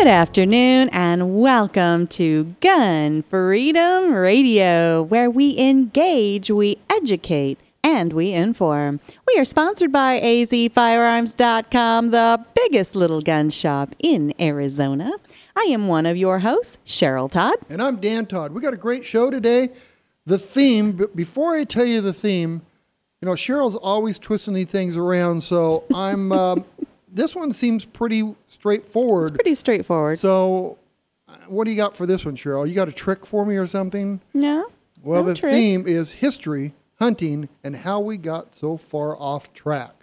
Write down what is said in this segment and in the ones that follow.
Good afternoon and welcome to Gun Freedom Radio, where we engage, we educate, and we inform. We are sponsored by azfirearms.com, the biggest little gun shop in Arizona. I am one of your hosts, Cheryl Todd. And I'm Dan Todd. We got a great show today. The theme, but before I tell you the theme, you know, Cheryl's always twisting these things around, so I'm. Um, this one seems pretty straightforward. It's pretty straightforward. So, uh, what do you got for this one, Cheryl? You got a trick for me or something? no? Well, no the trick. theme is history, hunting, and how we got so far off track.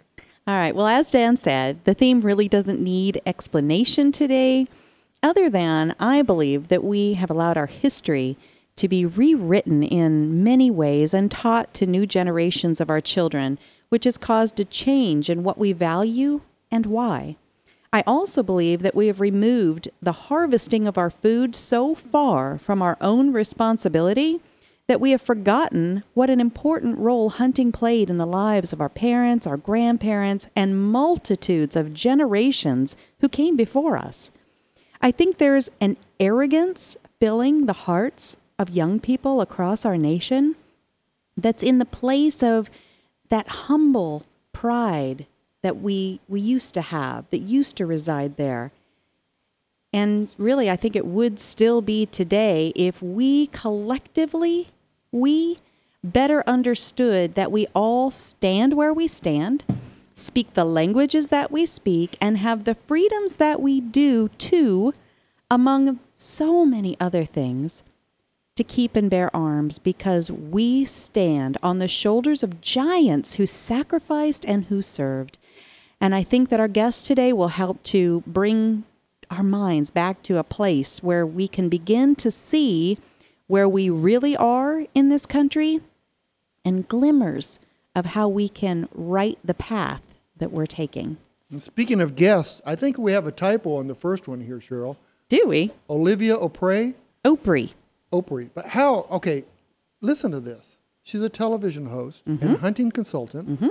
All right. Well, as Dan said, the theme really doesn't need explanation today, other than I believe that we have allowed our history to be rewritten in many ways and taught to new generations of our children, which has caused a change in what we value and why. I also believe that we have removed the harvesting of our food so far from our own responsibility that we have forgotten what an important role hunting played in the lives of our parents, our grandparents, and multitudes of generations who came before us. I think there's an arrogance filling the hearts of young people across our nation that's in the place of that humble pride that we we used to have that used to reside there and really i think it would still be today if we collectively we better understood that we all stand where we stand speak the languages that we speak and have the freedoms that we do too among so many other things to keep and bear arms because we stand on the shoulders of giants who sacrificed and who served. And I think that our guest today will help to bring our minds back to a place where we can begin to see where we really are in this country and glimmers of how we can right the path that we're taking. And speaking of guests, I think we have a typo on the first one here, Cheryl. Do we? Olivia Opre, Opry. Opry. But how? Okay, listen to this. She's a television host and mm-hmm. hunting consultant. Mm-hmm.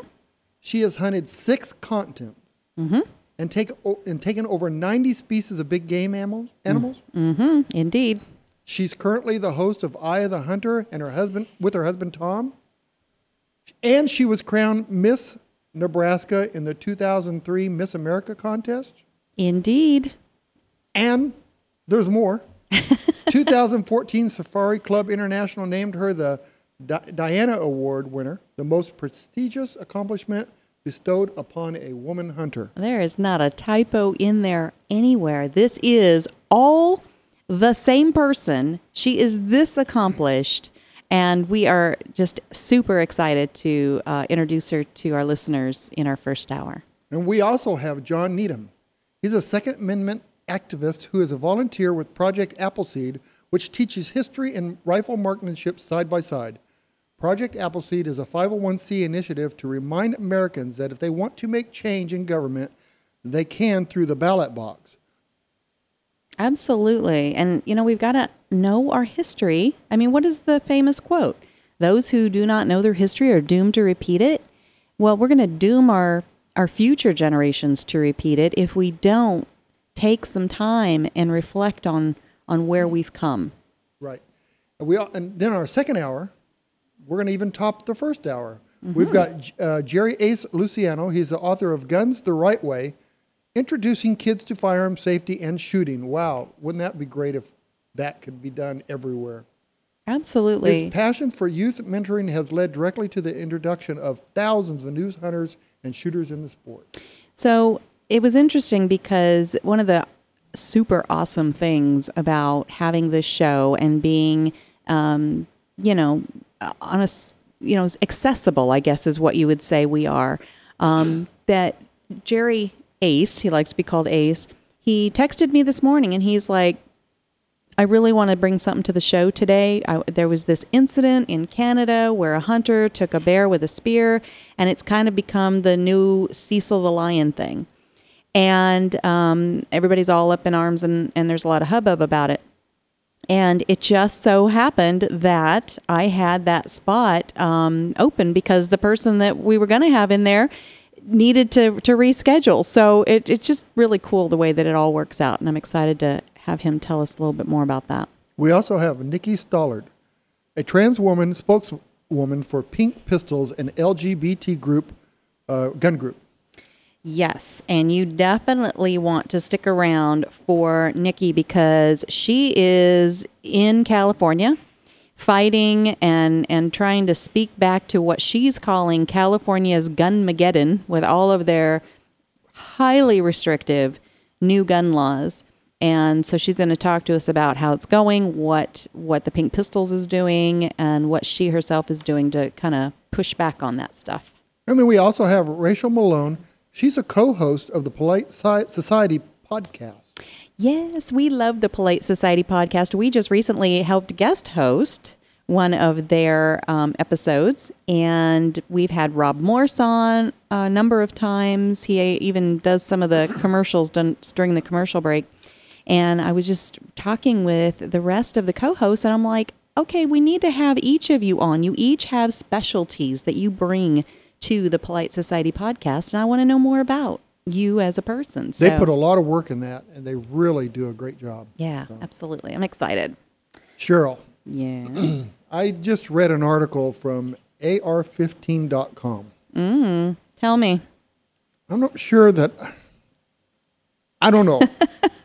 She has hunted six continents and, take, and taken over 90 species of big game animals. animals. Mm-hmm. Indeed. She's currently the host of Eye of the Hunter and her husband with her husband Tom. And she was crowned Miss Nebraska in the 2003 Miss America contest. Indeed. And there's more. 2014 Safari Club International named her the Di- Diana Award winner, the most prestigious accomplishment bestowed upon a woman hunter. There is not a typo in there anywhere. This is all the same person. She is this accomplished. And we are just super excited to uh, introduce her to our listeners in our first hour. And we also have John Needham. He's a Second Amendment activist who is a volunteer with Project Appleseed, which teaches history and rifle marksmanship side by side. Project Appleseed is a 501c initiative to remind Americans that if they want to make change in government, they can through the ballot box. Absolutely. And, you know, we've got to know our history. I mean, what is the famous quote? Those who do not know their history are doomed to repeat it. Well, we're going to doom our, our future generations to repeat it if we don't take some time and reflect on, on where we've come. Right. We, and then our second hour, we're going to even top the first hour. We've got uh, Jerry Ace Luciano. He's the author of Guns the Right Way, introducing kids to firearm safety and shooting. Wow, wouldn't that be great if that could be done everywhere? Absolutely. His passion for youth mentoring has led directly to the introduction of thousands of new hunters and shooters in the sport. So it was interesting because one of the super awesome things about having this show and being, um, you know, on a, you know, accessible, I guess is what you would say we are. Um, that Jerry Ace, he likes to be called Ace, he texted me this morning and he's like, I really want to bring something to the show today. I, there was this incident in Canada where a hunter took a bear with a spear, and it's kind of become the new Cecil the Lion thing. And um, everybody's all up in arms, and, and there's a lot of hubbub about it. And it just so happened that I had that spot um, open because the person that we were going to have in there needed to, to reschedule. So it, it's just really cool the way that it all works out. And I'm excited to have him tell us a little bit more about that. We also have Nikki Stallard, a trans woman spokeswoman for Pink Pistols, an LGBT group, uh, gun group. Yes, and you definitely want to stick around for Nikki because she is in California fighting and, and trying to speak back to what she's calling California's Gunmageddon with all of their highly restrictive new gun laws. And so she's going to talk to us about how it's going, what what the Pink Pistols is doing, and what she herself is doing to kind of push back on that stuff. And then we also have Rachel Malone. She's a co-host of the Polite Society podcast. Yes, we love the Polite Society podcast. We just recently helped guest host one of their um, episodes, and we've had Rob Morse on a number of times. He even does some of the commercials during the commercial break. And I was just talking with the rest of the co hosts, and I'm like, okay, we need to have each of you on. You each have specialties that you bring to the Polite Society podcast, and I want to know more about you as a person. So, they put a lot of work in that, and they really do a great job. Yeah, so. absolutely. I'm excited. Cheryl. Yeah. I just read an article from AR15.com. Mm, tell me. I'm not sure that. I don't know.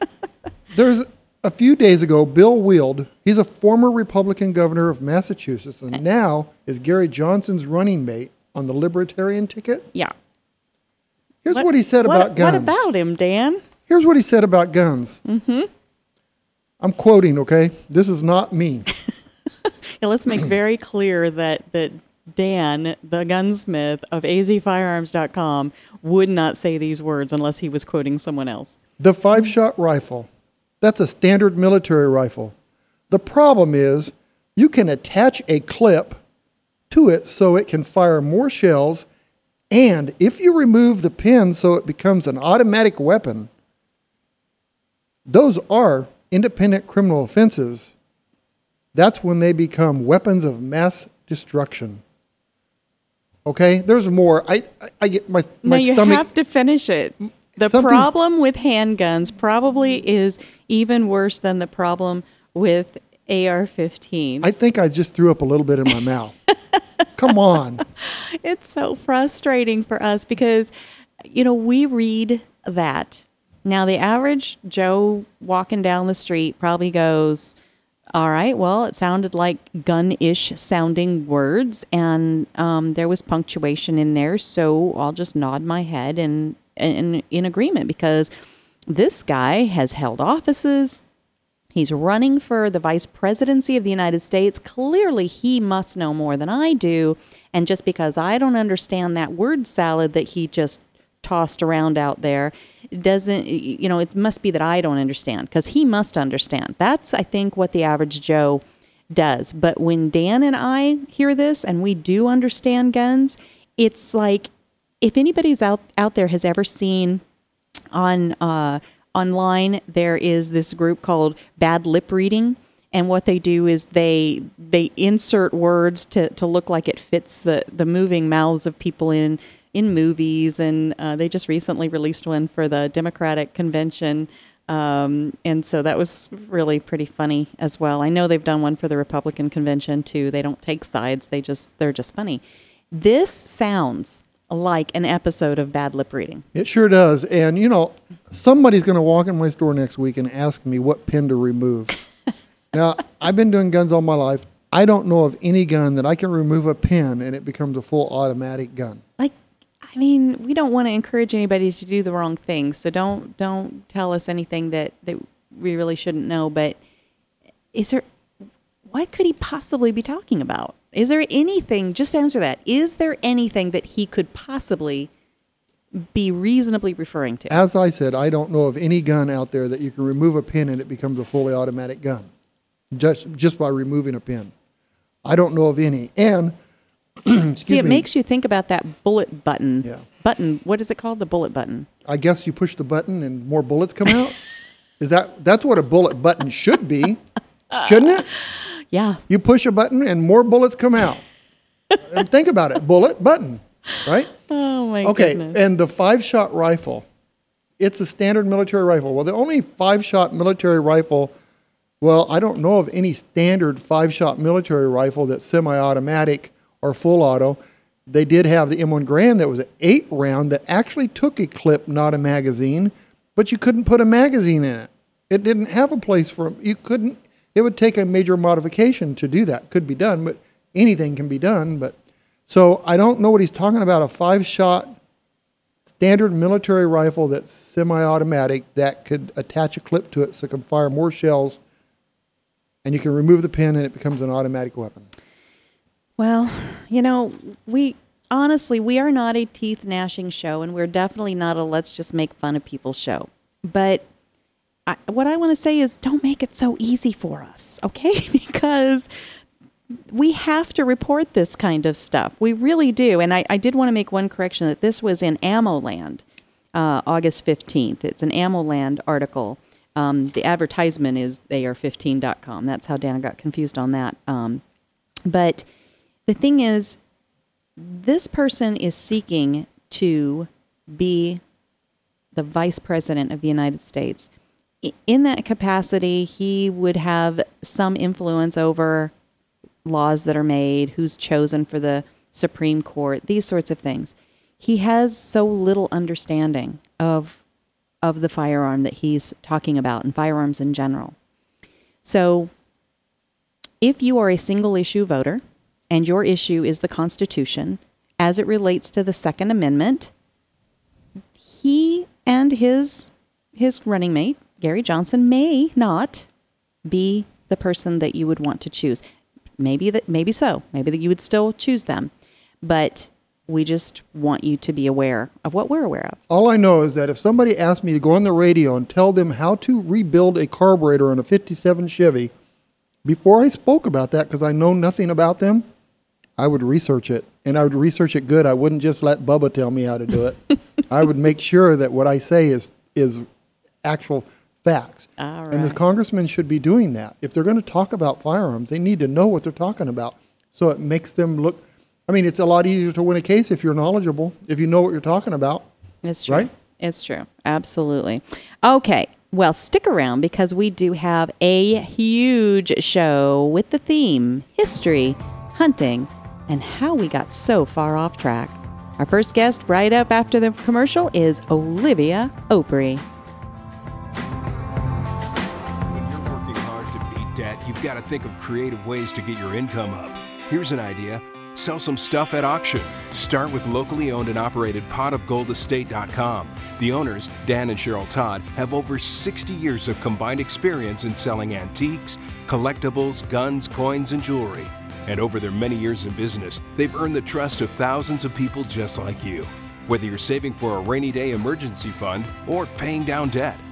There's a few days ago, Bill Weld, he's a former Republican governor of Massachusetts, and now is Gary Johnson's running mate on the Libertarian ticket. Yeah. Here's what, what he said what, about guns. What about him, Dan? Here's what he said about guns. Mm-hmm. I'm quoting, okay? This is not me. yeah, let's make very clear that that Dan, the gunsmith of azfirearms.com, would not say these words unless he was quoting someone else. The five shot rifle that's a standard military rifle. The problem is you can attach a clip to it so it can fire more shells. And if you remove the pin so it becomes an automatic weapon, those are independent criminal offenses. That's when they become weapons of mass destruction. Okay, there's more. I, I, I get my, my no, you stomach. have to finish it. Mm, the problem with handguns probably is even worse than the problem with AR-15s. I think I just threw up a little bit in my mouth. Come on. It's so frustrating for us because you know, we read that. Now the average Joe walking down the street probably goes, all right, well, it sounded like gun ish sounding words, and um, there was punctuation in there, so I'll just nod my head and in, in agreement because this guy has held offices. He's running for the vice presidency of the United States. Clearly, he must know more than I do. And just because I don't understand that word salad that he just tossed around out there doesn't you know it must be that I don't understand because he must understand. That's I think what the average Joe does. But when Dan and I hear this and we do understand guns, it's like if anybody's out out there has ever seen on uh, online, there is this group called Bad Lip Reading, and what they do is they they insert words to, to look like it fits the the moving mouths of people in in movies, and uh, they just recently released one for the Democratic convention. Um, and so that was really pretty funny as well. I know they've done one for the Republican convention too. They don't take sides; they just they're just funny. This sounds like an episode of bad lip reading. It sure does. And, you know, somebody's going to walk in my store next week and ask me what pin to remove. now, I've been doing guns all my life. I don't know of any gun that I can remove a pin and it becomes a full automatic gun. Like, I mean, we don't want to encourage anybody to do the wrong thing. So don't don't tell us anything that, that we really shouldn't know. But is there what could he possibly be talking about? Is there anything, just answer that, is there anything that he could possibly be reasonably referring to? As I said, I don't know of any gun out there that you can remove a pin and it becomes a fully automatic gun, just just by removing a pin. I don't know of any. And See, it me, makes you think about that bullet button. Yeah. Button. What is it called? The bullet button. I guess you push the button and more bullets come out. Is that that's what a bullet button should be, shouldn't it? Yeah. You push a button and more bullets come out. and think about it, bullet button, right? Oh my Okay, goodness. and the five-shot rifle, it's a standard military rifle. Well, the only five-shot military rifle, well, I don't know of any standard five-shot military rifle that's semi-automatic or full auto. They did have the M1 Garand that was an eight round that actually took a clip, not a magazine, but you couldn't put a magazine in it. It didn't have a place for you couldn't. It would take a major modification to do that. Could be done, but anything can be done. But so I don't know what he's talking about. A five-shot standard military rifle that's semi-automatic that could attach a clip to it so it can fire more shells, and you can remove the pin and it becomes an automatic weapon. Well, you know, we honestly, we are not a teeth gnashing show, and we're definitely not a let's just make fun of people show. But I, what I want to say is don't make it so easy for us, okay? because we have to report this kind of stuff. We really do. And I, I did want to make one correction that this was in Ammo Land, uh, August 15th. It's an Ammo Land article. Um, the advertisement is AR15.com. That's how Dan got confused on that. Um, but the thing is, this person is seeking to be the vice president of the United States. In that capacity, he would have some influence over laws that are made, who's chosen for the Supreme Court, these sorts of things. He has so little understanding of of the firearm that he's talking about and firearms in general. So if you are a single issue voter and your issue is the Constitution as it relates to the Second Amendment, he and his his running mate, Gary Johnson, may not be the person that you would want to choose. Maybe that maybe so. Maybe that you would still choose them. But we just want you to be aware of what we're aware of. All I know is that if somebody asked me to go on the radio and tell them how to rebuild a carburetor on a 57 Chevy, before I spoke about that, because I know nothing about them, I would research it. And I would research it good. I wouldn't just let Bubba tell me how to do it. I would make sure that what I say is, is actual facts. And the congressman should be doing that. If they're going to talk about firearms, they need to know what they're talking about. So it makes them look. I mean, it's a lot easier to win a case if you're knowledgeable, if you know what you're talking about. It's true. Right? It's true. Absolutely. Okay. Well, stick around because we do have a huge show with the theme history, hunting, and how we got so far off track. Our first guest, right up after the commercial, is Olivia Opre. You've got to think of creative ways to get your income up. Here's an idea sell some stuff at auction. Start with locally owned and operated potofgoldestate.com. The owners, Dan and Cheryl Todd, have over 60 years of combined experience in selling antiques, collectibles, guns, coins, and jewelry. And over their many years in business, they've earned the trust of thousands of people just like you. Whether you're saving for a rainy day emergency fund or paying down debt,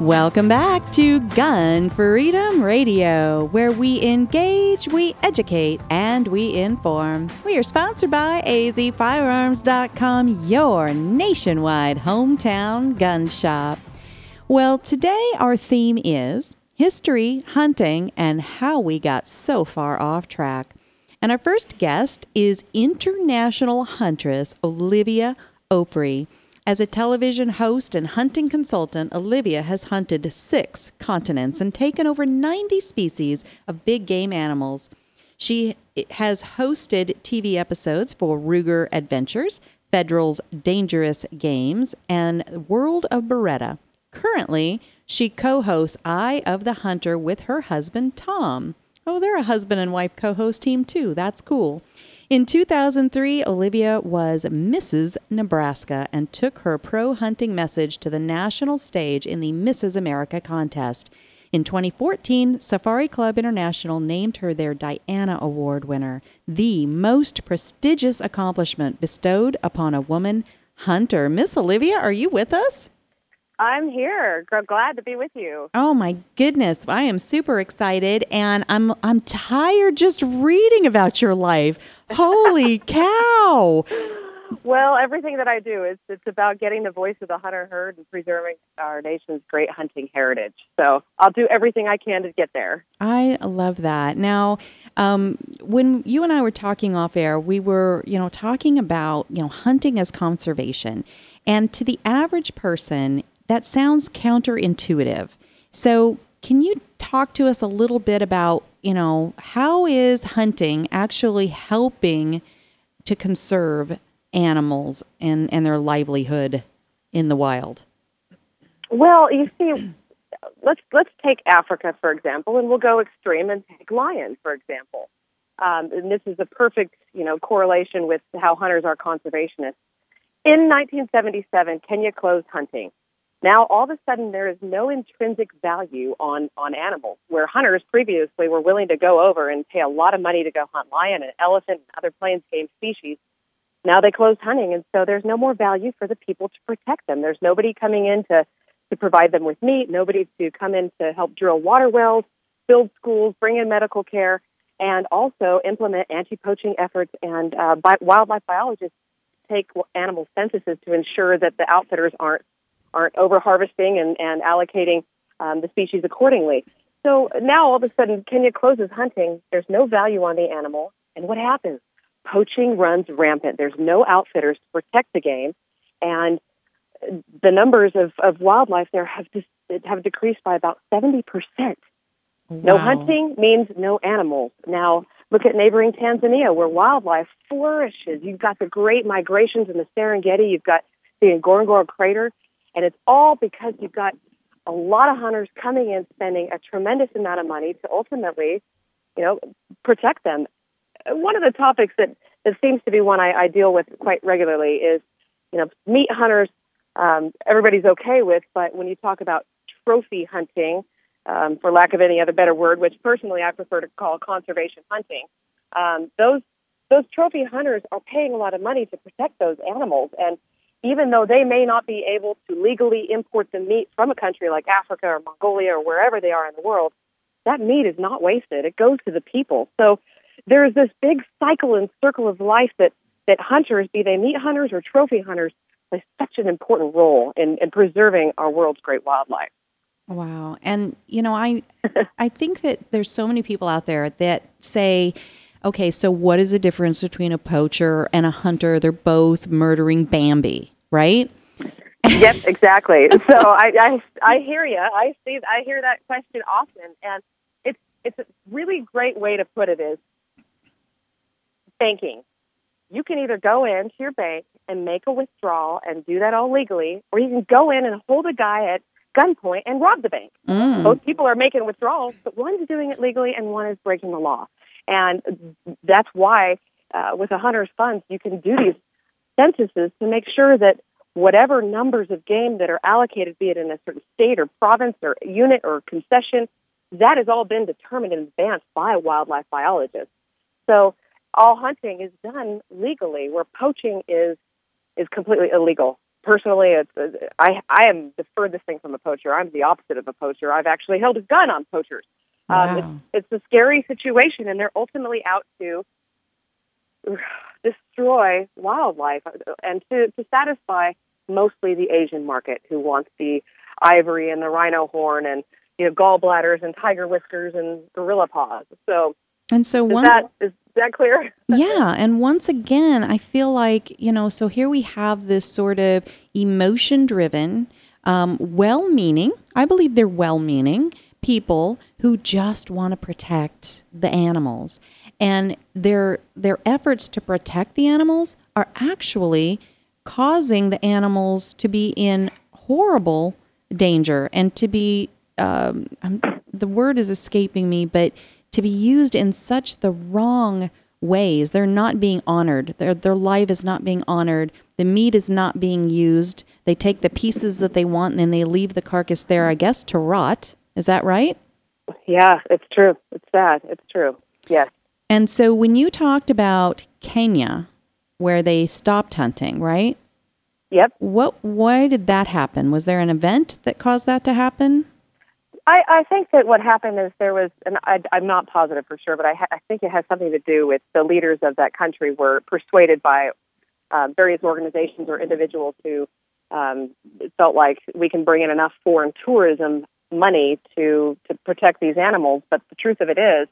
Welcome back to Gun Freedom Radio, where we engage, we educate, and we inform. We are sponsored by azfirearms.com, your nationwide hometown gun shop. Well, today our theme is history, hunting, and how we got so far off track. And our first guest is international huntress Olivia Opre. As a television host and hunting consultant, Olivia has hunted six continents and taken over 90 species of big game animals. She has hosted TV episodes for Ruger Adventures, Federal's Dangerous Games, and World of Beretta. Currently, she co hosts Eye of the Hunter with her husband, Tom. Oh, they're a husband and wife co host team, too. That's cool. In 2003, Olivia was Mrs. Nebraska and took her pro hunting message to the national stage in the Mrs. America contest. In 2014, Safari Club International named her their Diana Award winner, the most prestigious accomplishment bestowed upon a woman hunter. Miss Olivia, are you with us? I'm here. Glad to be with you. Oh my goodness, I am super excited and I'm I'm tired just reading about your life. Holy cow. Well, everything that I do is it's about getting the voice of the hunter heard and preserving our nation's great hunting heritage. So I'll do everything I can to get there. I love that. Now, um, when you and I were talking off air, we were, you know, talking about, you know, hunting as conservation. And to the average person, that sounds counterintuitive. So, can you talk to us a little bit about, you know, how is hunting actually helping to conserve animals and, and their livelihood in the wild? Well, you see, let's let's take Africa for example, and we'll go extreme and take lions for example. Um, and this is a perfect, you know, correlation with how hunters are conservationists. In 1977, Kenya closed hunting. Now, all of a sudden, there is no intrinsic value on, on animals, where hunters previously were willing to go over and pay a lot of money to go hunt lion and elephant and other plains game species. Now they closed hunting, and so there's no more value for the people to protect them. There's nobody coming in to, to provide them with meat, nobody to come in to help drill water wells, build schools, bring in medical care, and also implement anti poaching efforts and uh, bi- wildlife biologists take animal censuses to ensure that the outfitters aren't aren't over harvesting and, and allocating um, the species accordingly. So now all of a sudden, Kenya closes hunting. There's no value on the animal. And what happens? Poaching runs rampant. There's no outfitters to protect the game. And the numbers of, of wildlife there have, have decreased by about 70%. Wow. No hunting means no animals. Now, look at neighboring Tanzania where wildlife flourishes. You've got the great migrations in the Serengeti. You've got the Ngorongoro crater. And it's all because you've got a lot of hunters coming in, spending a tremendous amount of money to ultimately, you know, protect them. One of the topics that, that seems to be one I, I deal with quite regularly is, you know, meat hunters, um, everybody's okay with, but when you talk about trophy hunting, um, for lack of any other better word, which personally I prefer to call conservation hunting, um, those those trophy hunters are paying a lot of money to protect those animals, and even though they may not be able to legally import the meat from a country like Africa or Mongolia or wherever they are in the world, that meat is not wasted. It goes to the people. So there's this big cycle and circle of life that, that hunters, be they meat hunters or trophy hunters, play such an important role in, in preserving our world's great wildlife. Wow. And you know, I I think that there's so many people out there that say okay, so what is the difference between a poacher and a hunter? They're both murdering Bambi, right? yep, exactly. So I, I, I hear you. I see. I hear that question often, and it's it's a really great way to put it is banking. you can either go into your bank and make a withdrawal and do that all legally, or you can go in and hold a guy at gunpoint and rob the bank. Mm. Both people are making withdrawals, but one's doing it legally and one is breaking the law. And that's why, uh, with a hunter's funds, you can do these censuses to make sure that whatever numbers of game that are allocated, be it in a certain state or province or unit or concession, that has all been determined in advance by a wildlife biologist. So all hunting is done legally, where poaching is is completely illegal. Personally, it's, I I am the furthest thing from a poacher. I'm the opposite of a poacher. I've actually held a gun on poachers. Wow. Um, it's, it's a scary situation, and they're ultimately out to destroy wildlife and to, to satisfy mostly the Asian market who wants the ivory and the rhino horn and you know gallbladders and tiger whiskers and gorilla paws. So And so is that is that clear? yeah, and once again, I feel like, you know, so here we have this sort of emotion driven, um, well meaning, I believe they're well meaning people who just want to protect the animals. And their their efforts to protect the animals are actually causing the animals to be in horrible danger and to be um, the word is escaping me, but to be used in such the wrong ways. They're not being honored. Their their life is not being honored. The meat is not being used. They take the pieces that they want and then they leave the carcass there, I guess, to rot. Is that right? Yeah, it's true. It's sad. It's true. Yes. And so when you talked about Kenya, where they stopped hunting, right? Yep. What? Why did that happen? Was there an event that caused that to happen? I, I think that what happened is there was, and I, I'm not positive for sure, but I, ha- I think it has something to do with the leaders of that country were persuaded by um, various organizations or individuals who um, felt like we can bring in enough foreign tourism money to to protect these animals. But the truth of it is,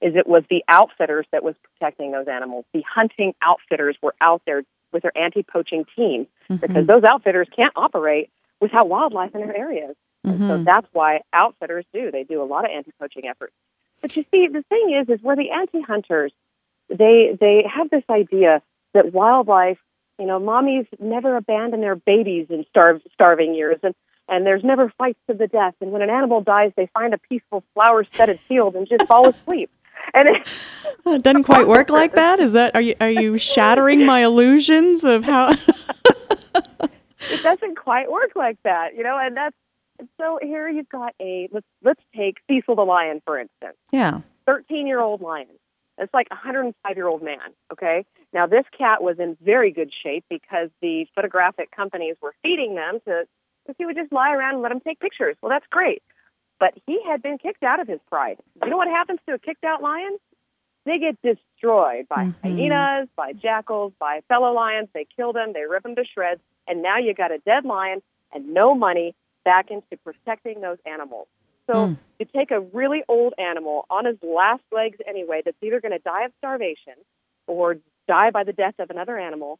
is it was the outfitters that was protecting those animals. The hunting outfitters were out there with their anti-poaching team mm-hmm. because those outfitters can't operate without wildlife in their areas. And so mm-hmm. that's why outfitters do. They do a lot of anti-poaching efforts. But you see, the thing is, is where the anti-hunters, they they have this idea that wildlife, you know, mommies never abandon their babies in starve, starving years, and and there's never fights to the death. And when an animal dies, they find a peaceful flower-studded field and just fall asleep. And it, It doesn't quite work like that. Is that are you are you shattering my illusions of how? it doesn't quite work like that, you know. And that's so. Here you've got a let's let's take Cecil the lion for instance. yeah. 13 year old lion. It's like a 105 year old man. Okay. Now, this cat was in very good shape because the photographic companies were feeding them to, to he would just lie around and let them take pictures. Well, that's great. But he had been kicked out of his pride. You know what happens to a kicked out lion? They get destroyed by mm-hmm. hyenas, by jackals, by fellow lions. They kill them, they rip them to shreds, and now you got a dead lion and no money back into protecting those animals. So mm. you take a really old animal on his last legs anyway that's either going to die of starvation or die by the death of another animal,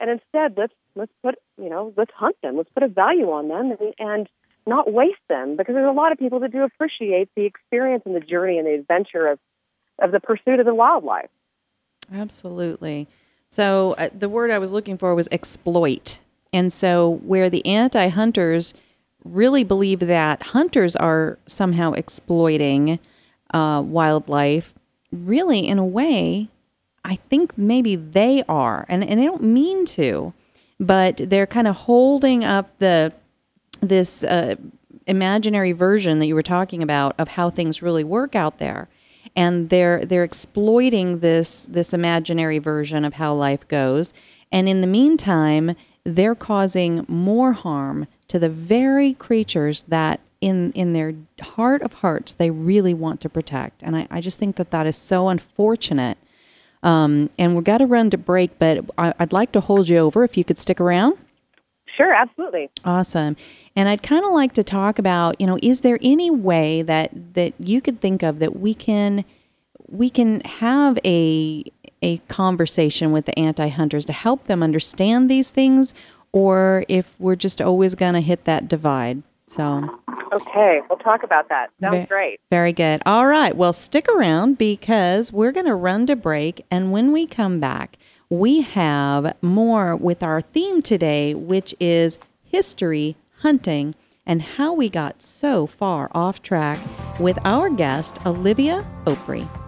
and instead let's let's put you know let's hunt them, let's put a value on them, and, and not waste them because there's a lot of people that do appreciate the experience and the journey and the adventure of of the pursuit of the wildlife. Absolutely. So uh, the word I was looking for was exploit. And so where the anti-hunters really believe that hunters are somehow exploiting uh, wildlife, really in a way, I think maybe they are, and and they don't mean to, but they're kind of holding up the this uh, imaginary version that you were talking about of how things really work out there. And they're they're exploiting this this imaginary version of how life goes. And in the meantime they're causing more harm to the very creatures that in in their heart of hearts they really want to protect. And i, I just think that that is so unfortunate. Um, and we've got to run to break but I, i'd like to hold you over if you could stick around Sure, absolutely. Awesome. And I'd kind of like to talk about, you know, is there any way that that you could think of that we can we can have a a conversation with the anti-hunters to help them understand these things or if we're just always going to hit that divide. So, Okay, we'll talk about that. Sounds Ve- great. very good. All right. Well, stick around because we're going to run to break. And when we come back, we have more with our theme today, which is history, hunting, and how we got so far off track with our guest, Olivia Opre.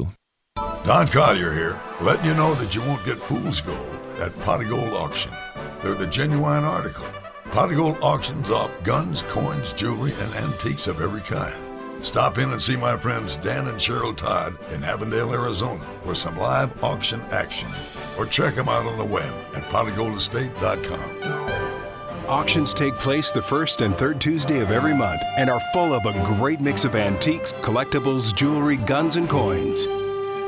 Don Collier here, letting you know that you won't get fool's gold at Pot Gold Auction. They're the genuine article. Pot Gold auctions off guns, coins, jewelry, and antiques of every kind. Stop in and see my friends Dan and Cheryl Todd in Avondale, Arizona for some live auction action. Or check them out on the web at potofgoldestate.com. Auctions take place the first and third Tuesday of every month and are full of a great mix of antiques, collectibles, jewelry, guns, and coins.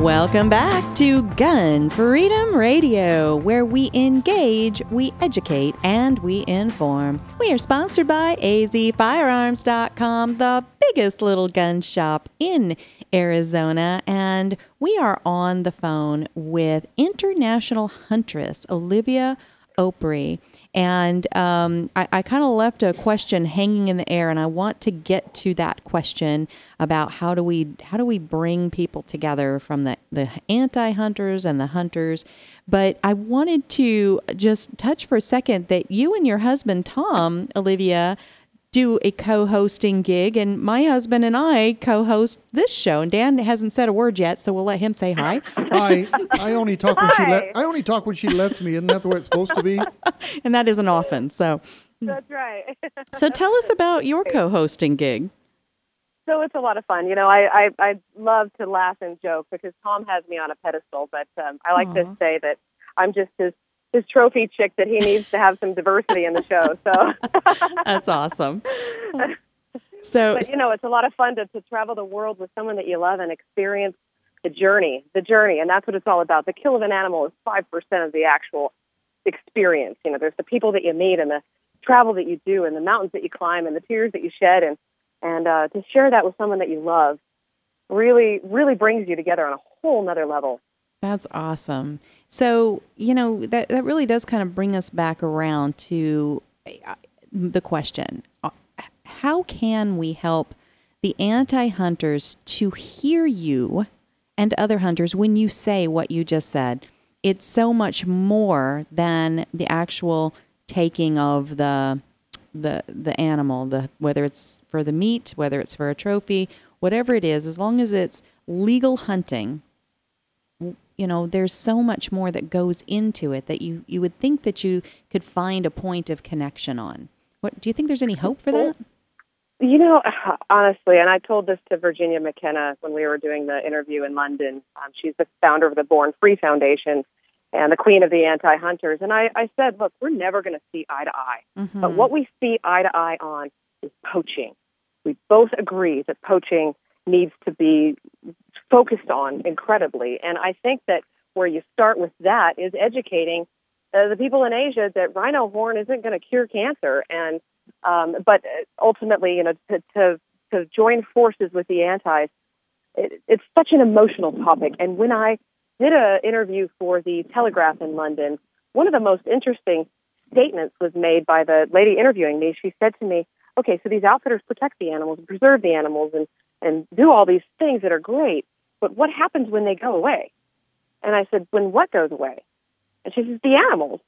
Welcome back to Gun Freedom Radio, where we engage, we educate, and we inform. We are sponsored by azfirearms.com, the biggest little gun shop in Arizona, and we are on the phone with international huntress Olivia Opre. And um, I, I kind of left a question hanging in the air, and I want to get to that question about how do we how do we bring people together from the, the anti-hunters and the hunters. But I wanted to just touch for a second that you and your husband Tom, Olivia, do a co-hosting gig and my husband and I co-host this show and Dan hasn't said a word yet so we'll let him say hi. I I only talk when she let I only talk when she lets me. Isn't that the way it's supposed to be? and that isn't often. So That's right. so tell us about your co-hosting gig. so it's a lot of fun. You know, I, I I love to laugh and joke because Tom has me on a pedestal, but um, I like to say that I'm just his his trophy chick that he needs to have some diversity in the show. So, That's awesome. So but you know, it's a lot of fun to, to travel the world with someone that you love and experience the journey, the journey, and that's what it's all about. The kill of an animal is five percent of the actual experience. You know, there's the people that you meet and the travel that you do and the mountains that you climb and the tears that you shed and and uh, to share that with someone that you love really really brings you together on a whole nother level. That's awesome. So, you know, that, that really does kind of bring us back around to uh, the question uh, How can we help the anti hunters to hear you and other hunters when you say what you just said? It's so much more than the actual taking of the the the animal the whether it's for the meat whether it's for a trophy whatever it is as long as it's legal hunting you know there's so much more that goes into it that you you would think that you could find a point of connection on what do you think there's any hope for that You know, honestly, and I told this to Virginia McKenna when we were doing the interview in London. Um, she's the founder of the Born Free Foundation and the queen of the anti hunters. And I, I said, look, we're never going to see eye to eye. But what we see eye to eye on is poaching. We both agree that poaching needs to be focused on incredibly. And I think that where you start with that is educating uh, the people in Asia that rhino horn isn't going to cure cancer. And Um, but ultimately, you know, to, to to join forces with the antis, it, it's such an emotional topic. And when I did an interview for the Telegraph in London, one of the most interesting statements was made by the lady interviewing me. She said to me, "Okay, so these outfitters protect the animals, preserve the animals, and and do all these things that are great, but what happens when they go away?" And I said, "When what goes away?" And she says, "The animals."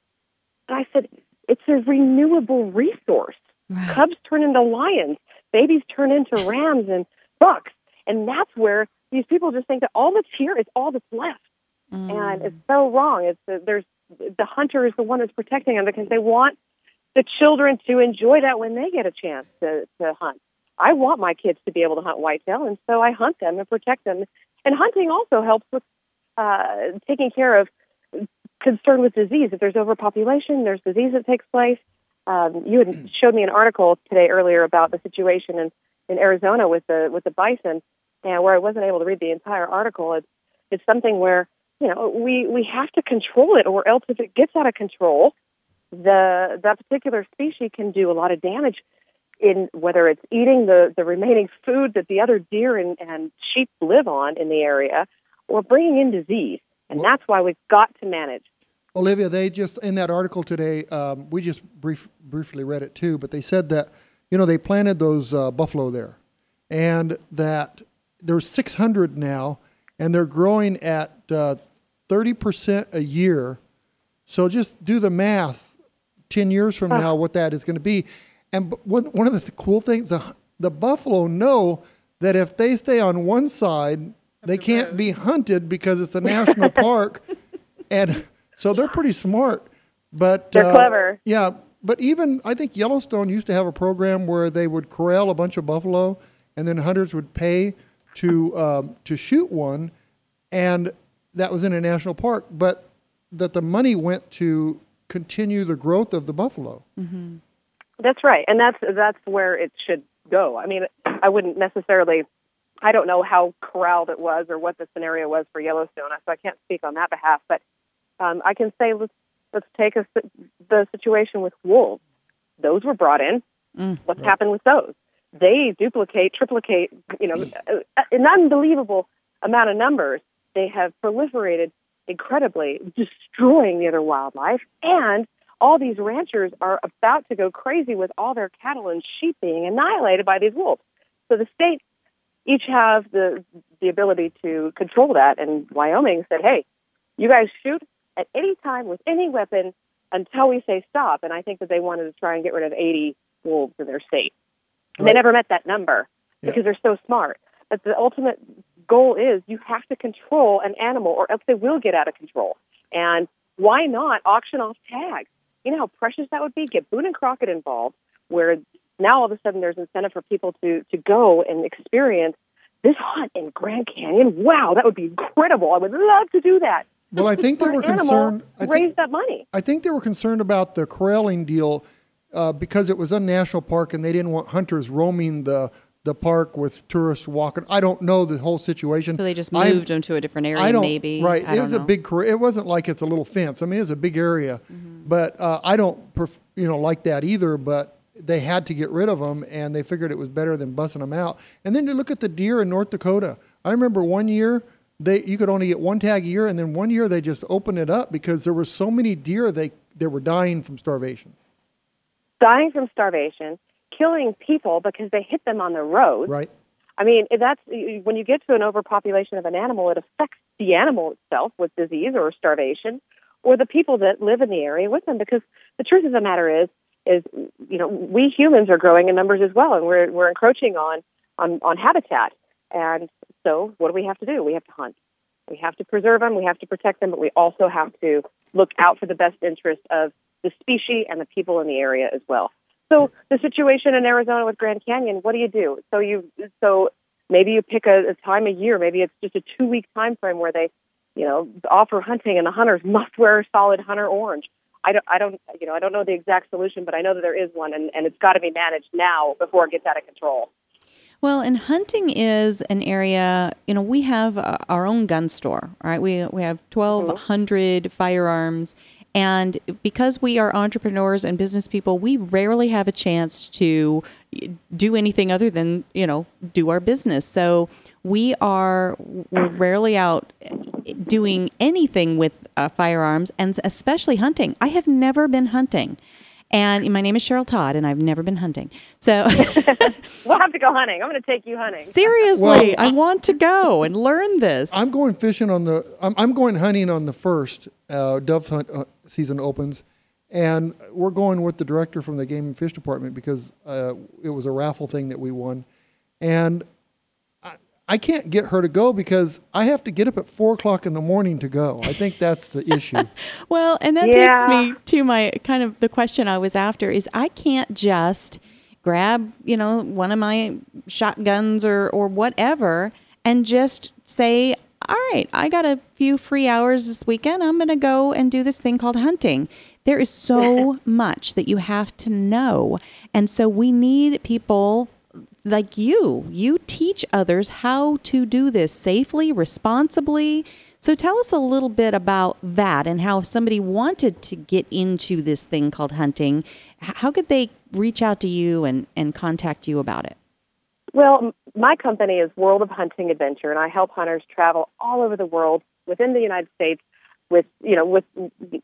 And I said, "It's a renewable resource. Right. Cubs turn into lions, babies turn into rams and bucks, and that's where these people just think that all that's here is all that's left." Mm. And it's so wrong. It's uh, there's the hunter is the one that's protecting them because they want the children to enjoy that when they get a chance to, to hunt. I want my kids to be able to hunt whitetail, and so I hunt them and protect them. And hunting also helps with uh, taking care of concern with disease. If there's overpopulation, there's disease that takes place. Um, you had showed me an article today earlier about the situation in, in Arizona with the with the bison, and where I wasn't able to read the entire article. It's it's something where you know, we, we have to control it, or else if it gets out of control, the that particular species can do a lot of damage in whether it's eating the, the remaining food that the other deer and, and sheep live on in the area, or bringing in disease. And that's why we've got to manage. Olivia, they just in that article today, um, we just brief, briefly read it too, but they said that you know they planted those uh, buffalo there, and that there's 600 now, and they're growing at uh, 30% a year. So just do the math 10 years from now, what that is going to be. And one, one of the th- cool things, the, the buffalo know that if they stay on one side, they can't be hunted because it's a national park. And so they're pretty smart. But they're uh, clever. Yeah. But even I think Yellowstone used to have a program where they would corral a bunch of buffalo and then hunters would pay to um, to shoot one. And that was in a national park, but that the money went to continue the growth of the buffalo. Mm-hmm. That's right, and that's that's where it should go. I mean, I wouldn't necessarily. I don't know how corralled it was or what the scenario was for Yellowstone, so I can't speak on that behalf. But um, I can say let's let's take a, the situation with wolves. Those were brought in. Mm, What's right. happened with those? They duplicate, triplicate, you know, an unbelievable amount of numbers they have proliferated incredibly, destroying the other wildlife. And all these ranchers are about to go crazy with all their cattle and sheep being annihilated by these wolves. So the states each have the the ability to control that. And Wyoming said, "Hey, you guys shoot at any time with any weapon until we say stop." And I think that they wanted to try and get rid of 80 wolves in their state. Right. they never met that number yeah. because they're so smart. But the ultimate goal is you have to control an animal or else they will get out of control. And why not auction off tags? You know how precious that would be? Get Boone and Crockett involved, where now all of a sudden there's incentive for people to, to go and experience this hunt in Grand Canyon. Wow, that would be incredible. I would love to do that. Well, I think they were concerned. I think, raise that money. I think they were concerned about the corralling deal uh, because it was a national park and they didn't want hunters roaming the the park with tourists walking. I don't know the whole situation. So they just moved I, them to a different area, I don't, maybe. Right. I it was know. a big. It wasn't like it's a little fence. I mean, it's a big area, mm-hmm. but uh, I don't, perf- you know, like that either. But they had to get rid of them, and they figured it was better than bussing them out. And then to look at the deer in North Dakota. I remember one year they you could only get one tag a year, and then one year they just opened it up because there were so many deer they they were dying from starvation. Dying from starvation killing people because they hit them on the road. Right. I mean, that's when you get to an overpopulation of an animal, it affects the animal itself with disease or starvation, or the people that live in the area with them. Because the truth of the matter is, is you know, we humans are growing in numbers as well, and we're we're encroaching on on on habitat. And so, what do we have to do? We have to hunt. We have to preserve them. We have to protect them, but we also have to look out for the best interest of the species and the people in the area as well. So the situation in Arizona with Grand Canyon, what do you do? So you so maybe you pick a, a time a year, maybe it's just a two week time frame where they, you know, offer hunting and the hunters must wear a solid hunter orange. I don't, I don't, you know, I don't know the exact solution, but I know that there is one, and, and it's got to be managed now before it gets out of control. Well, and hunting is an area, you know, we have our own gun store, right? We, we have 1,200 mm-hmm. firearms, And because we are entrepreneurs and business people, we rarely have a chance to do anything other than, you know, do our business. So we are we're rarely out doing anything with uh, firearms and especially hunting. I have never been hunting. And my name is Cheryl Todd, and I've never been hunting. So we'll have to go hunting. I'm going to take you hunting. Seriously, well, I want to go and learn this. I'm going fishing on the. I'm, I'm going hunting on the first. Uh, dove hunt uh, season opens, and we're going with the director from the Game and Fish Department because uh, it was a raffle thing that we won, and I can't get her to go because I have to get up at four o'clock in the morning to go. I think that's the issue. well, and that yeah. takes me to my kind of the question I was after is I can't just grab, you know, one of my shotguns or, or whatever and just say, all right, I got a few free hours this weekend. I'm going to go and do this thing called hunting. There is so much that you have to know. And so we need people like you. You teach others how to do this safely, responsibly. So tell us a little bit about that and how if somebody wanted to get into this thing called hunting, how could they reach out to you and, and contact you about it? Well, my company is World of Hunting Adventure, and I help hunters travel all over the world within the United States with, you know, with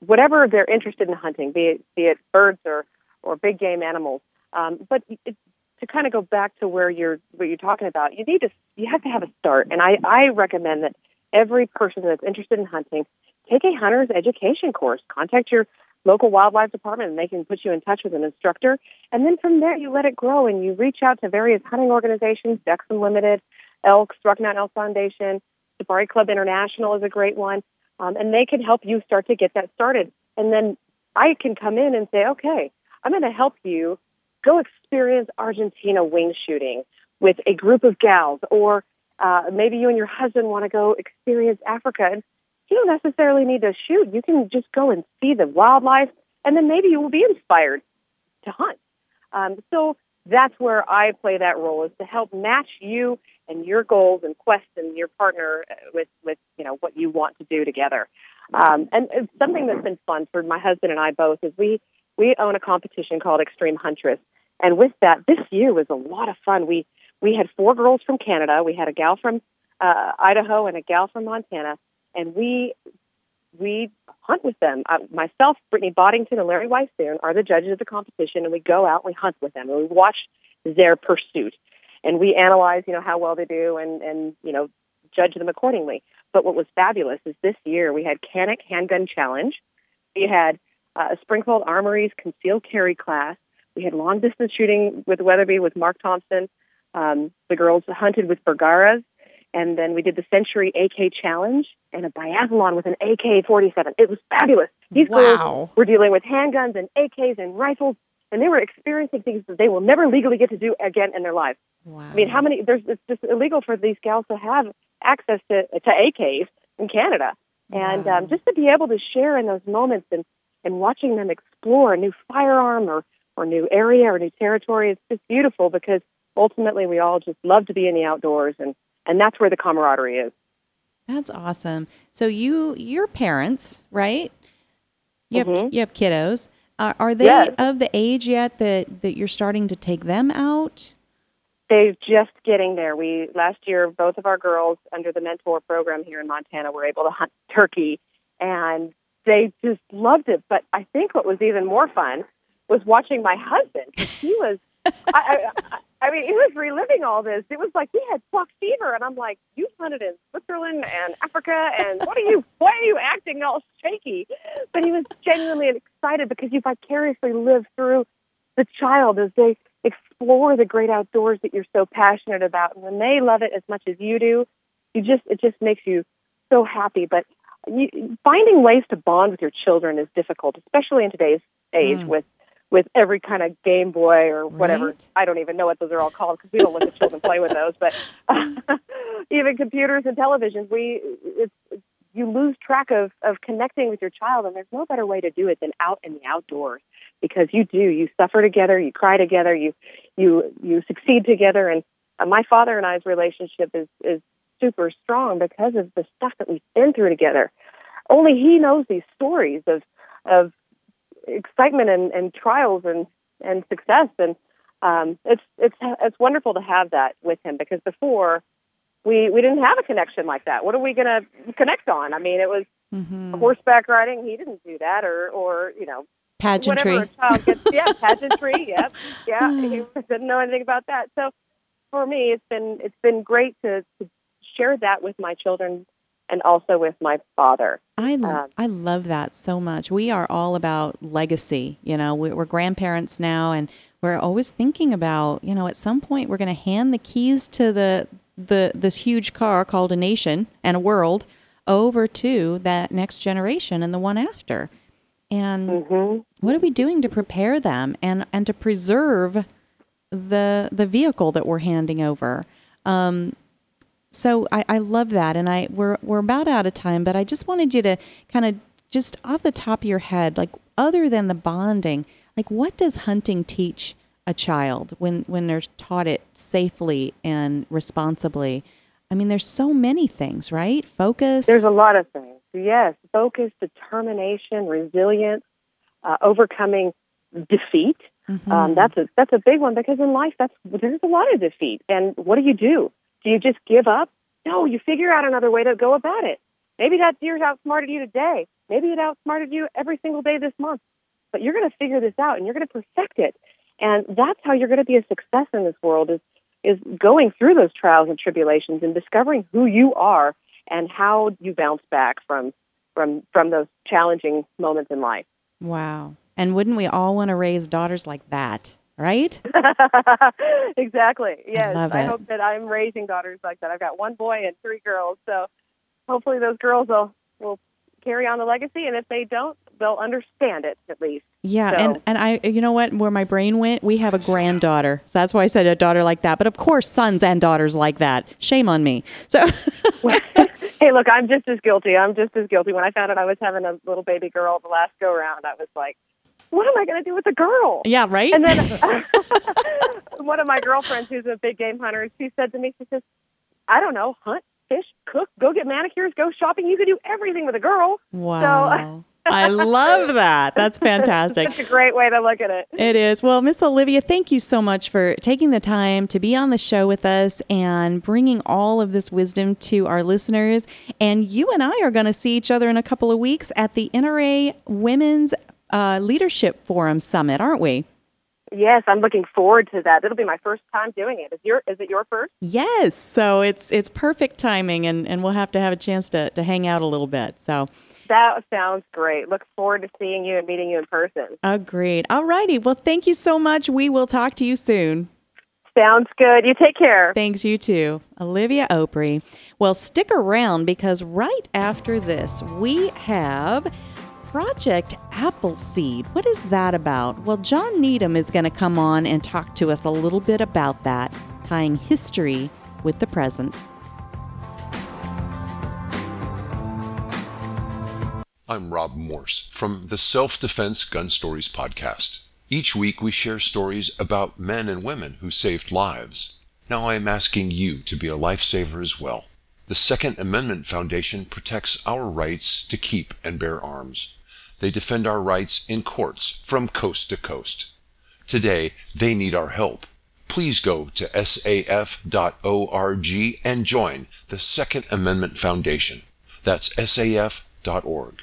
whatever they're interested in hunting, be it, be it birds or, or big game animals. Um, but it, to kind of go back to where you're what you're talking about, you need to you have to have a start, and I I recommend that every person that's interested in hunting take a hunter's education course. Contact your local wildlife department, and they can put you in touch with an instructor. And then from there, you let it grow, and you reach out to various hunting organizations, Ducks Unlimited, Elk, Rocky Mountain Elk Foundation, Safari Club International is a great one, um, and they can help you start to get that started. And then I can come in and say, okay, I'm going to help you go experience Argentina wing shooting with a group of gals, or uh, maybe you and your husband want to go experience Africa. And you don't necessarily need to shoot. You can just go and see the wildlife, and then maybe you will be inspired to hunt. Um, so that's where I play that role is to help match you and your goals and quests and your partner with with you know what you want to do together. Um, and, and something that's been fun for my husband and I both is we we own a competition called Extreme Huntress, and with that, this year was a lot of fun. We we had four girls from Canada. We had a gal from uh, Idaho and a gal from Montana, and we we hunt with them. Uh, myself, Brittany Boddington, and Larry Weishuhn are the judges of the competition, and we go out and we hunt with them, and we watch their pursuit, and we analyze, you know, how well they do, and and you know, judge them accordingly. But what was fabulous is this year we had Canik Handgun Challenge, we had uh, Springfield Armory's concealed carry class, we had long distance shooting with Weatherby with Mark Thompson. Um, the girls hunted with Bergaras. And then we did the Century AK Challenge and a biathlon with an AK 47. It was fabulous. These wow. girls were dealing with handguns and AKs and rifles, and they were experiencing things that they will never legally get to do again in their lives. Wow. I mean, how many? There's it's just illegal for these gals to have access to to AKs in Canada, and wow. um, just to be able to share in those moments and and watching them explore a new firearm or or new area or new territory. It's just beautiful because ultimately we all just love to be in the outdoors and, and that's where the camaraderie is. That's awesome. So you your parents, right? You mm-hmm. have you have kiddos. Uh, are they yes. of the age yet that that you're starting to take them out? They're just getting there. We last year both of our girls under the mentor program here in Montana were able to hunt turkey and they just loved it. But I think what was even more fun was watching my husband. He was, I, I, I mean, he was reliving all this. It was like he had buck fever, and I'm like, you hunted in Switzerland and Africa, and what are you? Why are you acting all shaky? But he was genuinely excited because you vicariously live through the child as they explore the great outdoors that you're so passionate about, and when they love it as much as you do, you just it just makes you so happy. But you, finding ways to bond with your children is difficult, especially in today's age mm. with with every kind of Game Boy or whatever. Right. I don't even know what those are all called because we don't let the children play with those. But uh, even computers and televisions, we it's, you lose track of of connecting with your child, and there's no better way to do it than out in the outdoors because you do you suffer together, you cry together, you you you succeed together, and uh, my father and I's relationship is is super strong because of the stuff that we've been through together. Only he knows these stories of of excitement and, and trials and and success and um, it's it's it's wonderful to have that with him because before we we didn't have a connection like that. What are we going to connect on? I mean, it was Mm-hmm. horseback riding. He didn't do that, or or you know Pageantry. whatever a child gets. Yeah, pageantry. Yep, yeah. He didn't know anything about that. So for me, it's been it's been great to, to share that with my children and also with my father. I, Um, I love that so much. We are all about legacy. You know, we- we're grandparents now, and we're always thinking about, you know, at some point we're going to hand the keys to the the this huge car called a nation and a world over to that next generation and the one after. And Mm-hmm. what are we doing to prepare them and and to preserve the the vehicle that we're handing over? Um, so I, I love that, and I we're we're about out of time, but I just wanted you to kind of just off the top of your head, like other than the bonding, like what does hunting teach a child when when they're taught it safely and responsibly? I mean, there's so many things, right? Focus. There's a lot of things. Yes, focus, determination, resilience, uh, overcoming defeat. Mm-hmm. Um, that's a that's a big one because in life that's there's a lot of defeat. And what do you do? Do you just give up? No, you figure out another way to go about it. Maybe that deer's outsmarted you today. Maybe it outsmarted you every single day this month. But you're going to figure this out and you're going to perfect it. And that's how you're going to be a success in this world is is going through those trials and tribulations and discovering who you are and how you bounce back from from from those challenging moments in life. wow. And wouldn't we all want to raise daughters like that, right? exactly. Yes. love I hope that I'm raising daughters like that. I've got one boy and three girls. So hopefully those girls will will carry on the legacy and if they don't, they'll understand it at least. Yeah, So- and and I, you know what? Where my brain went, we have a granddaughter, so that's why I said a daughter like that. But of course, sons and daughters like that. Shame on me. So, hey, look, I'm just as guilty. I'm just as guilty. When I found out I was having a little baby girl the last go round, I was like, what am I going to do with the girl? yeah, right. And then one of my girlfriends, who's a big game hunter, she said to me, she says, I don't know, hunt, fish, cook, go get manicures, go shopping. You can do everything with a girl. wow, I love that. That's fantastic. That's a great way to look at it. It is. Well, Miss Olivia, thank you so much for taking the time to be on the show with us and bringing all of this wisdom to our listeners. And you and I are going to see each other in a couple of weeks at the NRA Women's uh, Leadership Forum Summit, aren't we? Yes, I'm looking forward to that. It'll be my first time doing it. Is your is it your first? Yes. So it's it's perfect timing, and, and we'll have to have a chance to, to hang out a little bit. So That sounds great. Look forward to seeing you and meeting you in person. agreed. All righty. Well, thank you so much. We will talk to you soon. Sounds good. You take care. Thanks, you too. Olivia Opre. Well, stick around because right after this, we have Project Appleseed. What is that about? Well, John Needham is going to come on and talk to us a little bit about that, tying history with the present. I'm Rob Morse from the Self Defense Gun Stories podcast. Each week we share stories about men and women who saved lives. Now I am asking you to be a lifesaver as well. The Second Amendment Foundation protects our rights to keep and bear arms. They defend our rights in courts from coast to coast. Today, they need our help. Please go to saf.org and join the Second Amendment Foundation. That's saf.org.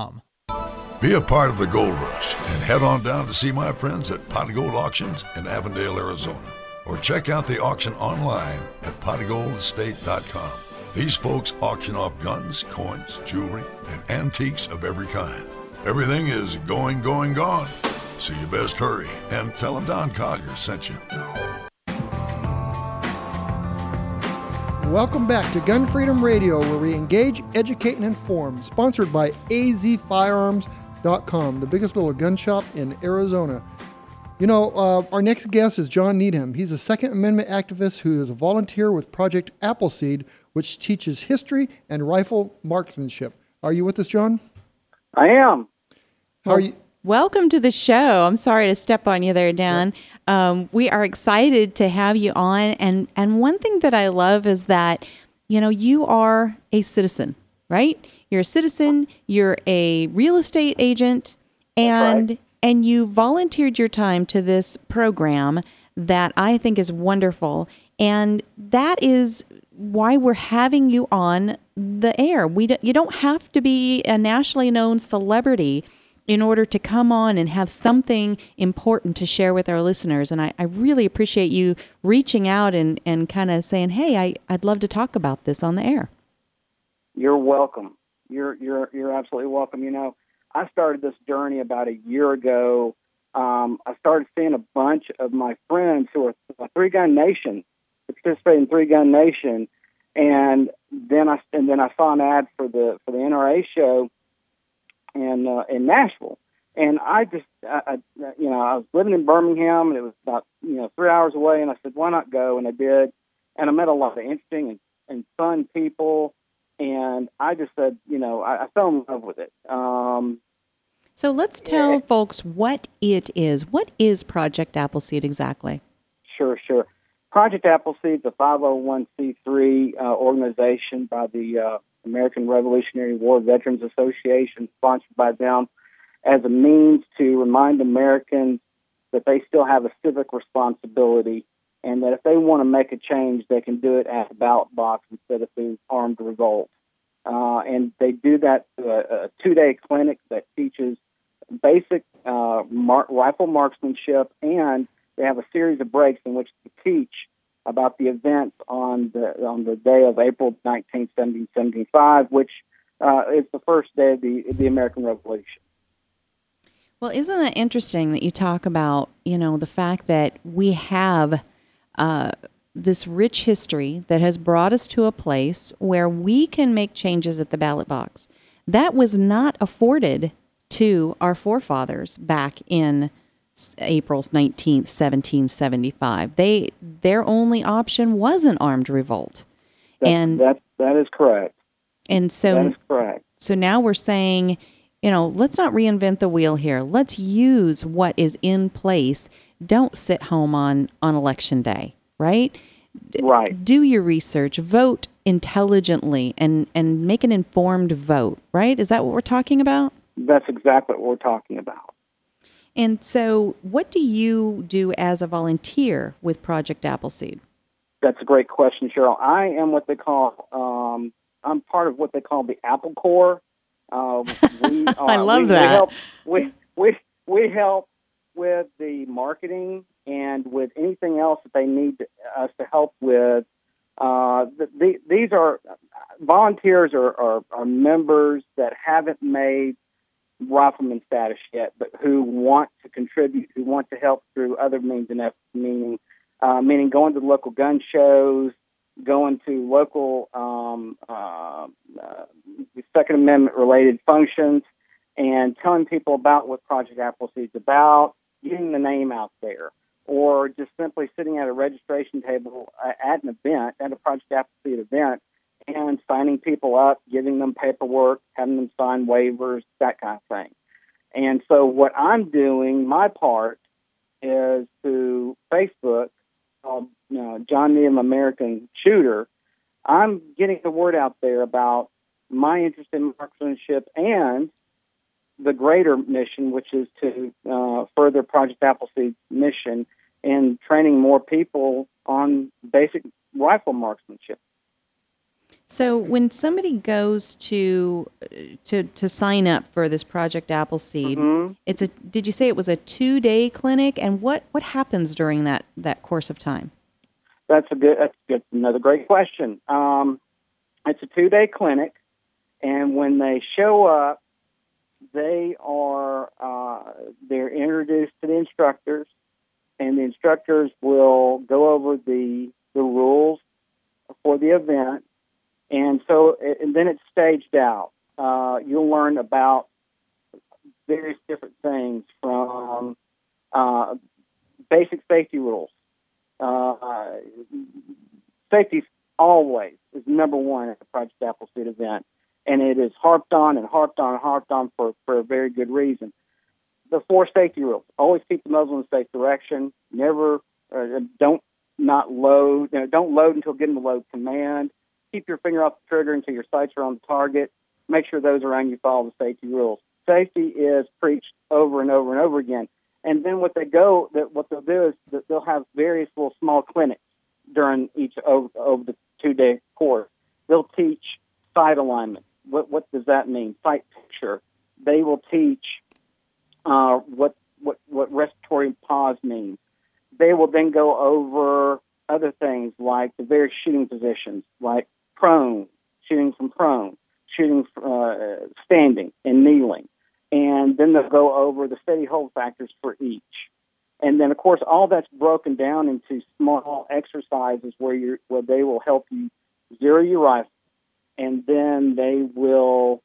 Be a part of the gold rush and head on down to see my friends at Pot Gold Auctions in Avondale, Arizona. Or check out the auction online at potofgoldestate.com. These folks auction off guns, coins, jewelry, and antiques of every kind. Everything is going, going, gone. So you best hurry and tell them Don Collier sent you. Welcome back to Gun Freedom Radio, where we engage, educate, and inform. Sponsored by azfirearms.com, the biggest little gun shop in Arizona. You know, uh, our next guest is John Needham. He's a Second Amendment activist who is a volunteer with Project Appleseed, which teaches history and rifle marksmanship. Are you with us, John? I am. How are you? Welcome to the show. I'm sorry to step on you there, Dan. Um, we are excited to have you on, and and one thing that I love is that you know you are a citizen, right? You're a citizen. You're a real estate agent, and and you volunteered your time to this program that I think is wonderful, and that is why we're having you on the air. We don't, you don't have to be a nationally known celebrity in order to come on and have something important to share with our listeners. And I, I really appreciate you reaching out and, and kind of saying, hey, I, I'd love to talk about this on the air. You're welcome. You're you're you're absolutely welcome. You know, I started this journey about a year ago. Um, I started seeing a bunch of my friends who are Three Gun Nation, participate in Three Gun Nation, and then I and then I saw an ad for the for the NRA show in uh, in Nashville, and I just I, I, you know I was living in Birmingham, and it was about you know three hours away, and I said why not go, and I did, and I met a lot of interesting and, and fun people, and I just said you know I, I fell in love with it. Um, So let's tell folks what it is. What is Project Appleseed exactly? Sure, sure. Project Appleseed is a 501c3 uh, organization by the uh, American Revolutionary War Veterans Association, sponsored by them, as a means to remind Americans that they still have a civic responsibility and that if they want to make a change, they can do it at the ballot box instead of through armed revolt. Uh, and they do that through a, a two day clinic that teaches basic uh, mar- rifle marksmanship, and they have a series of breaks in which they teach about the events on the on the day of April 19, 1775, which uh, is the first day of the the American Revolution. Well, isn't that interesting that you talk about, you know, the fact that we have uh, this rich history that has brought us to a place where we can make changes at the ballot box. That was not afforded to our forefathers back in April 19th, 1775. They their only option was an armed revolt. That, and that that is correct. and so that is correct. so now we're saying, you know, let's not reinvent the wheel here. Let's use what is in place. Don't sit home on on election day, right? Right. Do your research, vote intelligently and and make an informed vote, right? Is that what we're talking about? That's exactly what we're talking about. And so, what do you do as a volunteer with Project Appleseed? That's a great question, Cheryl. I am what they call um, I'm part of what they call the Apple Corps. Uh, we are, I love we, that. We help, we, we, we help with the marketing and with anything else that they need us to help with. Uh, the, the, these are volunteers are, are, are members that haven't made rifleman status yet, but who want to contribute, who want to help through other means and efforts, meaning uh, meaning going to local gun shows, going to local um, uh, uh, Second Amendment related functions, and telling people about what Project Appleseed's about, getting the name out there, or just simply sitting at a registration table uh, at an event, at a Project Appleseed event, and signing people up, giving them paperwork, having them sign waivers, that kind of thing. And so, what I'm doing, my part, is through Facebook, called uh, John Needham American Shooter. I'm getting the word out there about my interest in marksmanship and the greater mission, which is to uh, further Project Appleseed's mission in training more people on basic rifle marksmanship. So when somebody goes to to to sign up for this Project Appleseed, Mhm. it's a. Did you say it was a two day clinic? And what what happens during that that course of time? That's a good. That's good. Another great question. Um, it's a two-day clinic, and when they show up, they are uh, they're introduced to the instructors, and the instructors will go over the the rules for the event, and so and then it's staged out. Uh, you'll learn about various different things from uh, basic safety rules. Uh, safety always is number one at the Project Appleseed event, and it is harped on and harped on and harped on for, for a very good reason. The four safety rules: always keep the muzzle in a safe direction. Never, uh, don't not load. You know, don't load until given the load command. Keep your finger off the trigger until your sights are on the target. Make sure those around you follow the safety rules. Safety is preached over and over and over again. And then what they go, that what they'll do is that they'll have various little small clinics during each over, over the two day course. They'll teach sight alignment. What what does that mean? Sight picture. They will teach uh, what what what respiratory pause means. They will then go over other things like the various shooting positions, like prone, shooting from prone, shooting uh, standing and kneeling, and then they'll go over the steady hold factors for each. And then, of course, all that's broken down into small exercises where you where they will help you zero your rifle, and then they will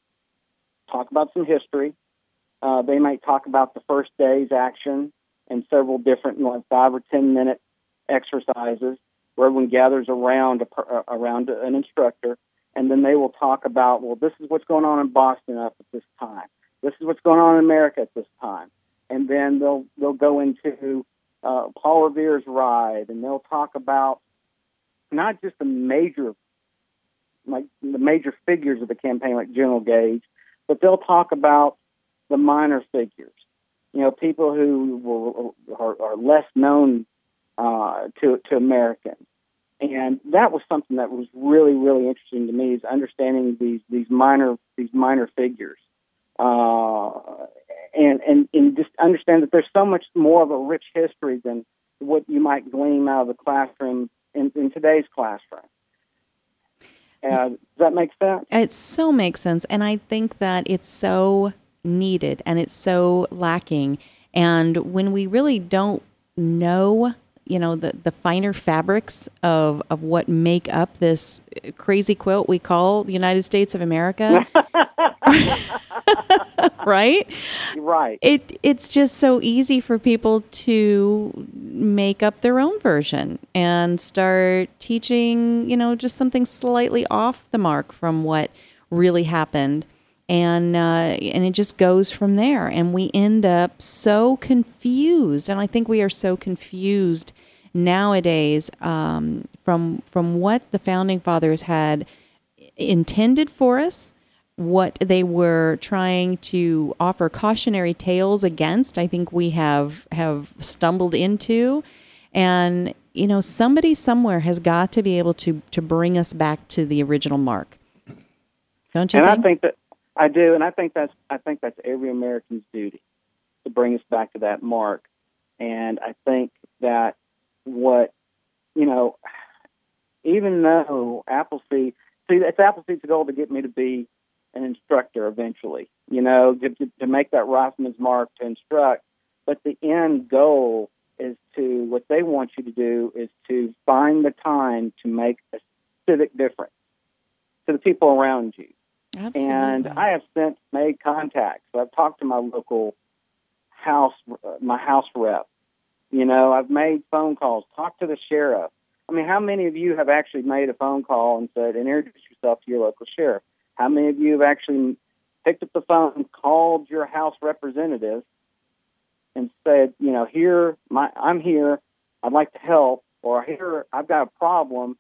talk about some history. Uh, they might talk about the first day's action and several different, like five or ten minute exercises everyone gathers around a, uh, around an instructor, and then they will talk about, well, this is what's going on in Boston up at this time. This is what's going on in America at this time, and then they'll they'll go into uh, Paul Revere's ride, and they'll talk about not just the major like the major figures of the campaign, like General Gage, but they'll talk about the minor figures. You know, people who will, are, are less known uh, to to Americans, and that was something that was really really interesting to me is understanding these these minor these minor figures, uh, and and and just understand that there's so much more of a rich history than what you might glean out of the classroom in, in today's classroom. Uh, does that make sense? It so makes sense. And I think that it's so needed and it's so lacking. And when we really don't know, you know, the, the finer fabrics of, of what make up this crazy quilt we call the United States of America, right? Right. It it's just so easy for people to make up their own version and start teaching, you know, just something slightly off the mark from what really happened. And uh, and it just goes from there, and we end up so confused. And I think we are so confused nowadays um, from from what the founding fathers had intended for us what they were trying to offer cautionary tales against i think we have have stumbled into and you know somebody somewhere has got to be able to to bring us back to the original mark don't you and think? I think that I do, and I think that's I think that's every American's duty to bring us back to that mark. And I think that what you know, even though Appleseed, see, it's Appleseed's goal to get me to be an instructor eventually. You know, to, to, to make that rifleman's mark to instruct. But the end goal is to what they want you to do is to find the time to make a civic difference to the people around you. Absolutely. And I have since made contacts. I've talked to my local house, my house rep. You know, I've made phone calls, talked to the sheriff. I mean, how many of you have actually made a phone call and said, and introduce yourself to your local sheriff? How many of you have actually picked up the phone, called your house representative, and said, you know, here, my, I'm here, I'd like to help, or here, I've got a problem.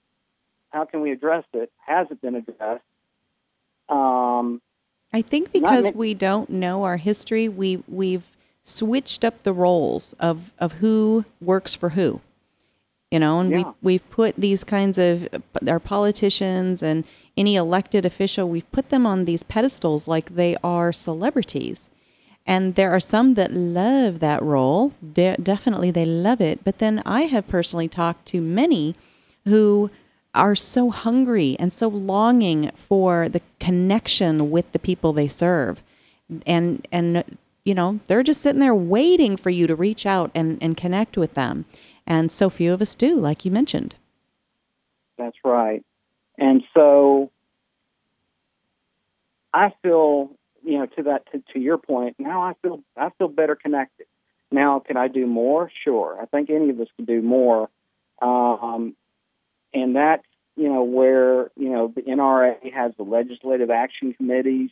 How can we address it? Has it been addressed? Um, I think because we don't know our history, we we've switched up the roles of of who works for who. You know, and Yeah. we we've put these kinds of our politicians and any elected official, we've put them on these pedestals like they are celebrities. And there are some that love that role. De- definitely, they love it. But then I have personally talked to many who are so hungry and so longing for the connection with the people they serve. And, and you know, they're just sitting there waiting for you to reach out and, and connect with them. And so few of us do, like you mentioned. That's right. And so I feel, you know, to that to, to your point, now I feel I feel better connected. Now, can I do more? Sure. I think any of us can do more. Um, and that's, you know, where, you know, the NRA has the legislative action committees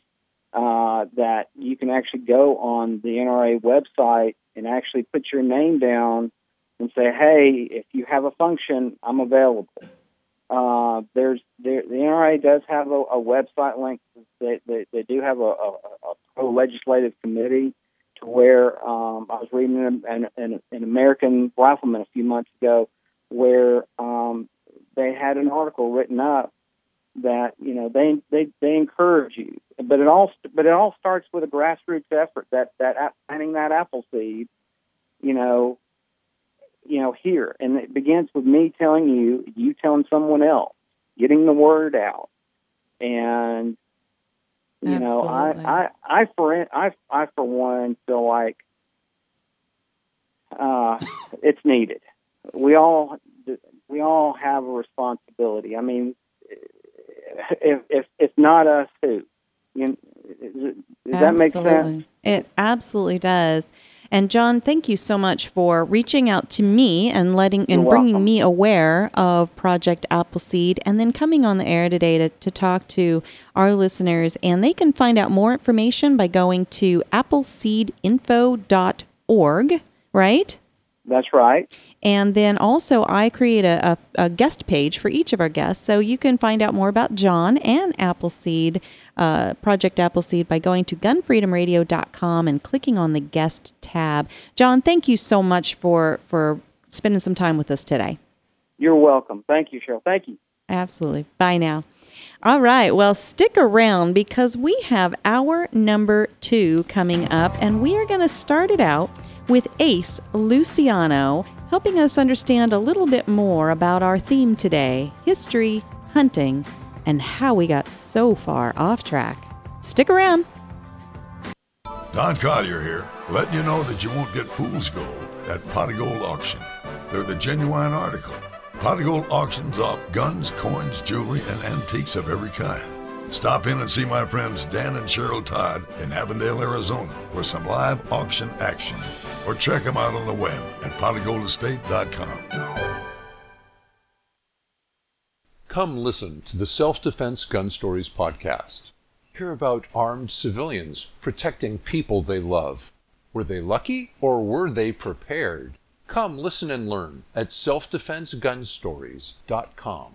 uh, that you can actually go on the NRA website and actually put your name down and say, hey, if you have a function, I'm available. Uh, there's there, the NRA does have a, a website link. They, they, they do have a, a, a pro legislative committee to where um, I was reading an, an, an, an American Rifleman a few months ago where um, they had an article written up that you know they they they encourage you, but it all but it all starts with a grassroots effort that that planting that apple seed, you know, you know here, and it begins with me telling you, you telling someone else, getting the word out, and you know I I I for I I for one feel like uh, it's needed. We all we all have a responsibility. I mean, if if if not us, who? You know, does that make sense? It absolutely does. And John, thank you so much for reaching out to me and letting and bringing me aware of Project Appleseed and then coming on the air today to, to talk to our listeners. And they can find out more information by going to appleseedinfo.org, right? That's right. And then also, I create a, a, a guest page for each of our guests. So you can find out more about John and Appleseed, uh, Project Appleseed, by going to gunfreedomradio.com and clicking on the guest tab. John, thank you so much for, for spending some time with us today. You're welcome. Thank you, Cheryl. Thank you. Absolutely. Bye now. All right. Well, stick around because we have our number two coming up, and we are going to start it out with Ace Luciano helping us understand a little bit more about our theme today history, hunting, and how we got so far off track. Stick around. Don Collier here, letting you know that you won't get fool's gold at Pot of Gold Auction. They're the genuine article. Pot of Gold auctions off guns, coins, jewelry, and antiques of every kind. Stop in and see my friends Dan and Cheryl Todd in Avondale, Arizona for some live auction action. Or check them out on the web at potofgoldestate.com. Come listen to the Self Defense Gun Stories podcast. Hear about armed civilians protecting people they love. Were they lucky or were they prepared? Come listen and learn at selfdefensegunstories.com.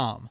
com.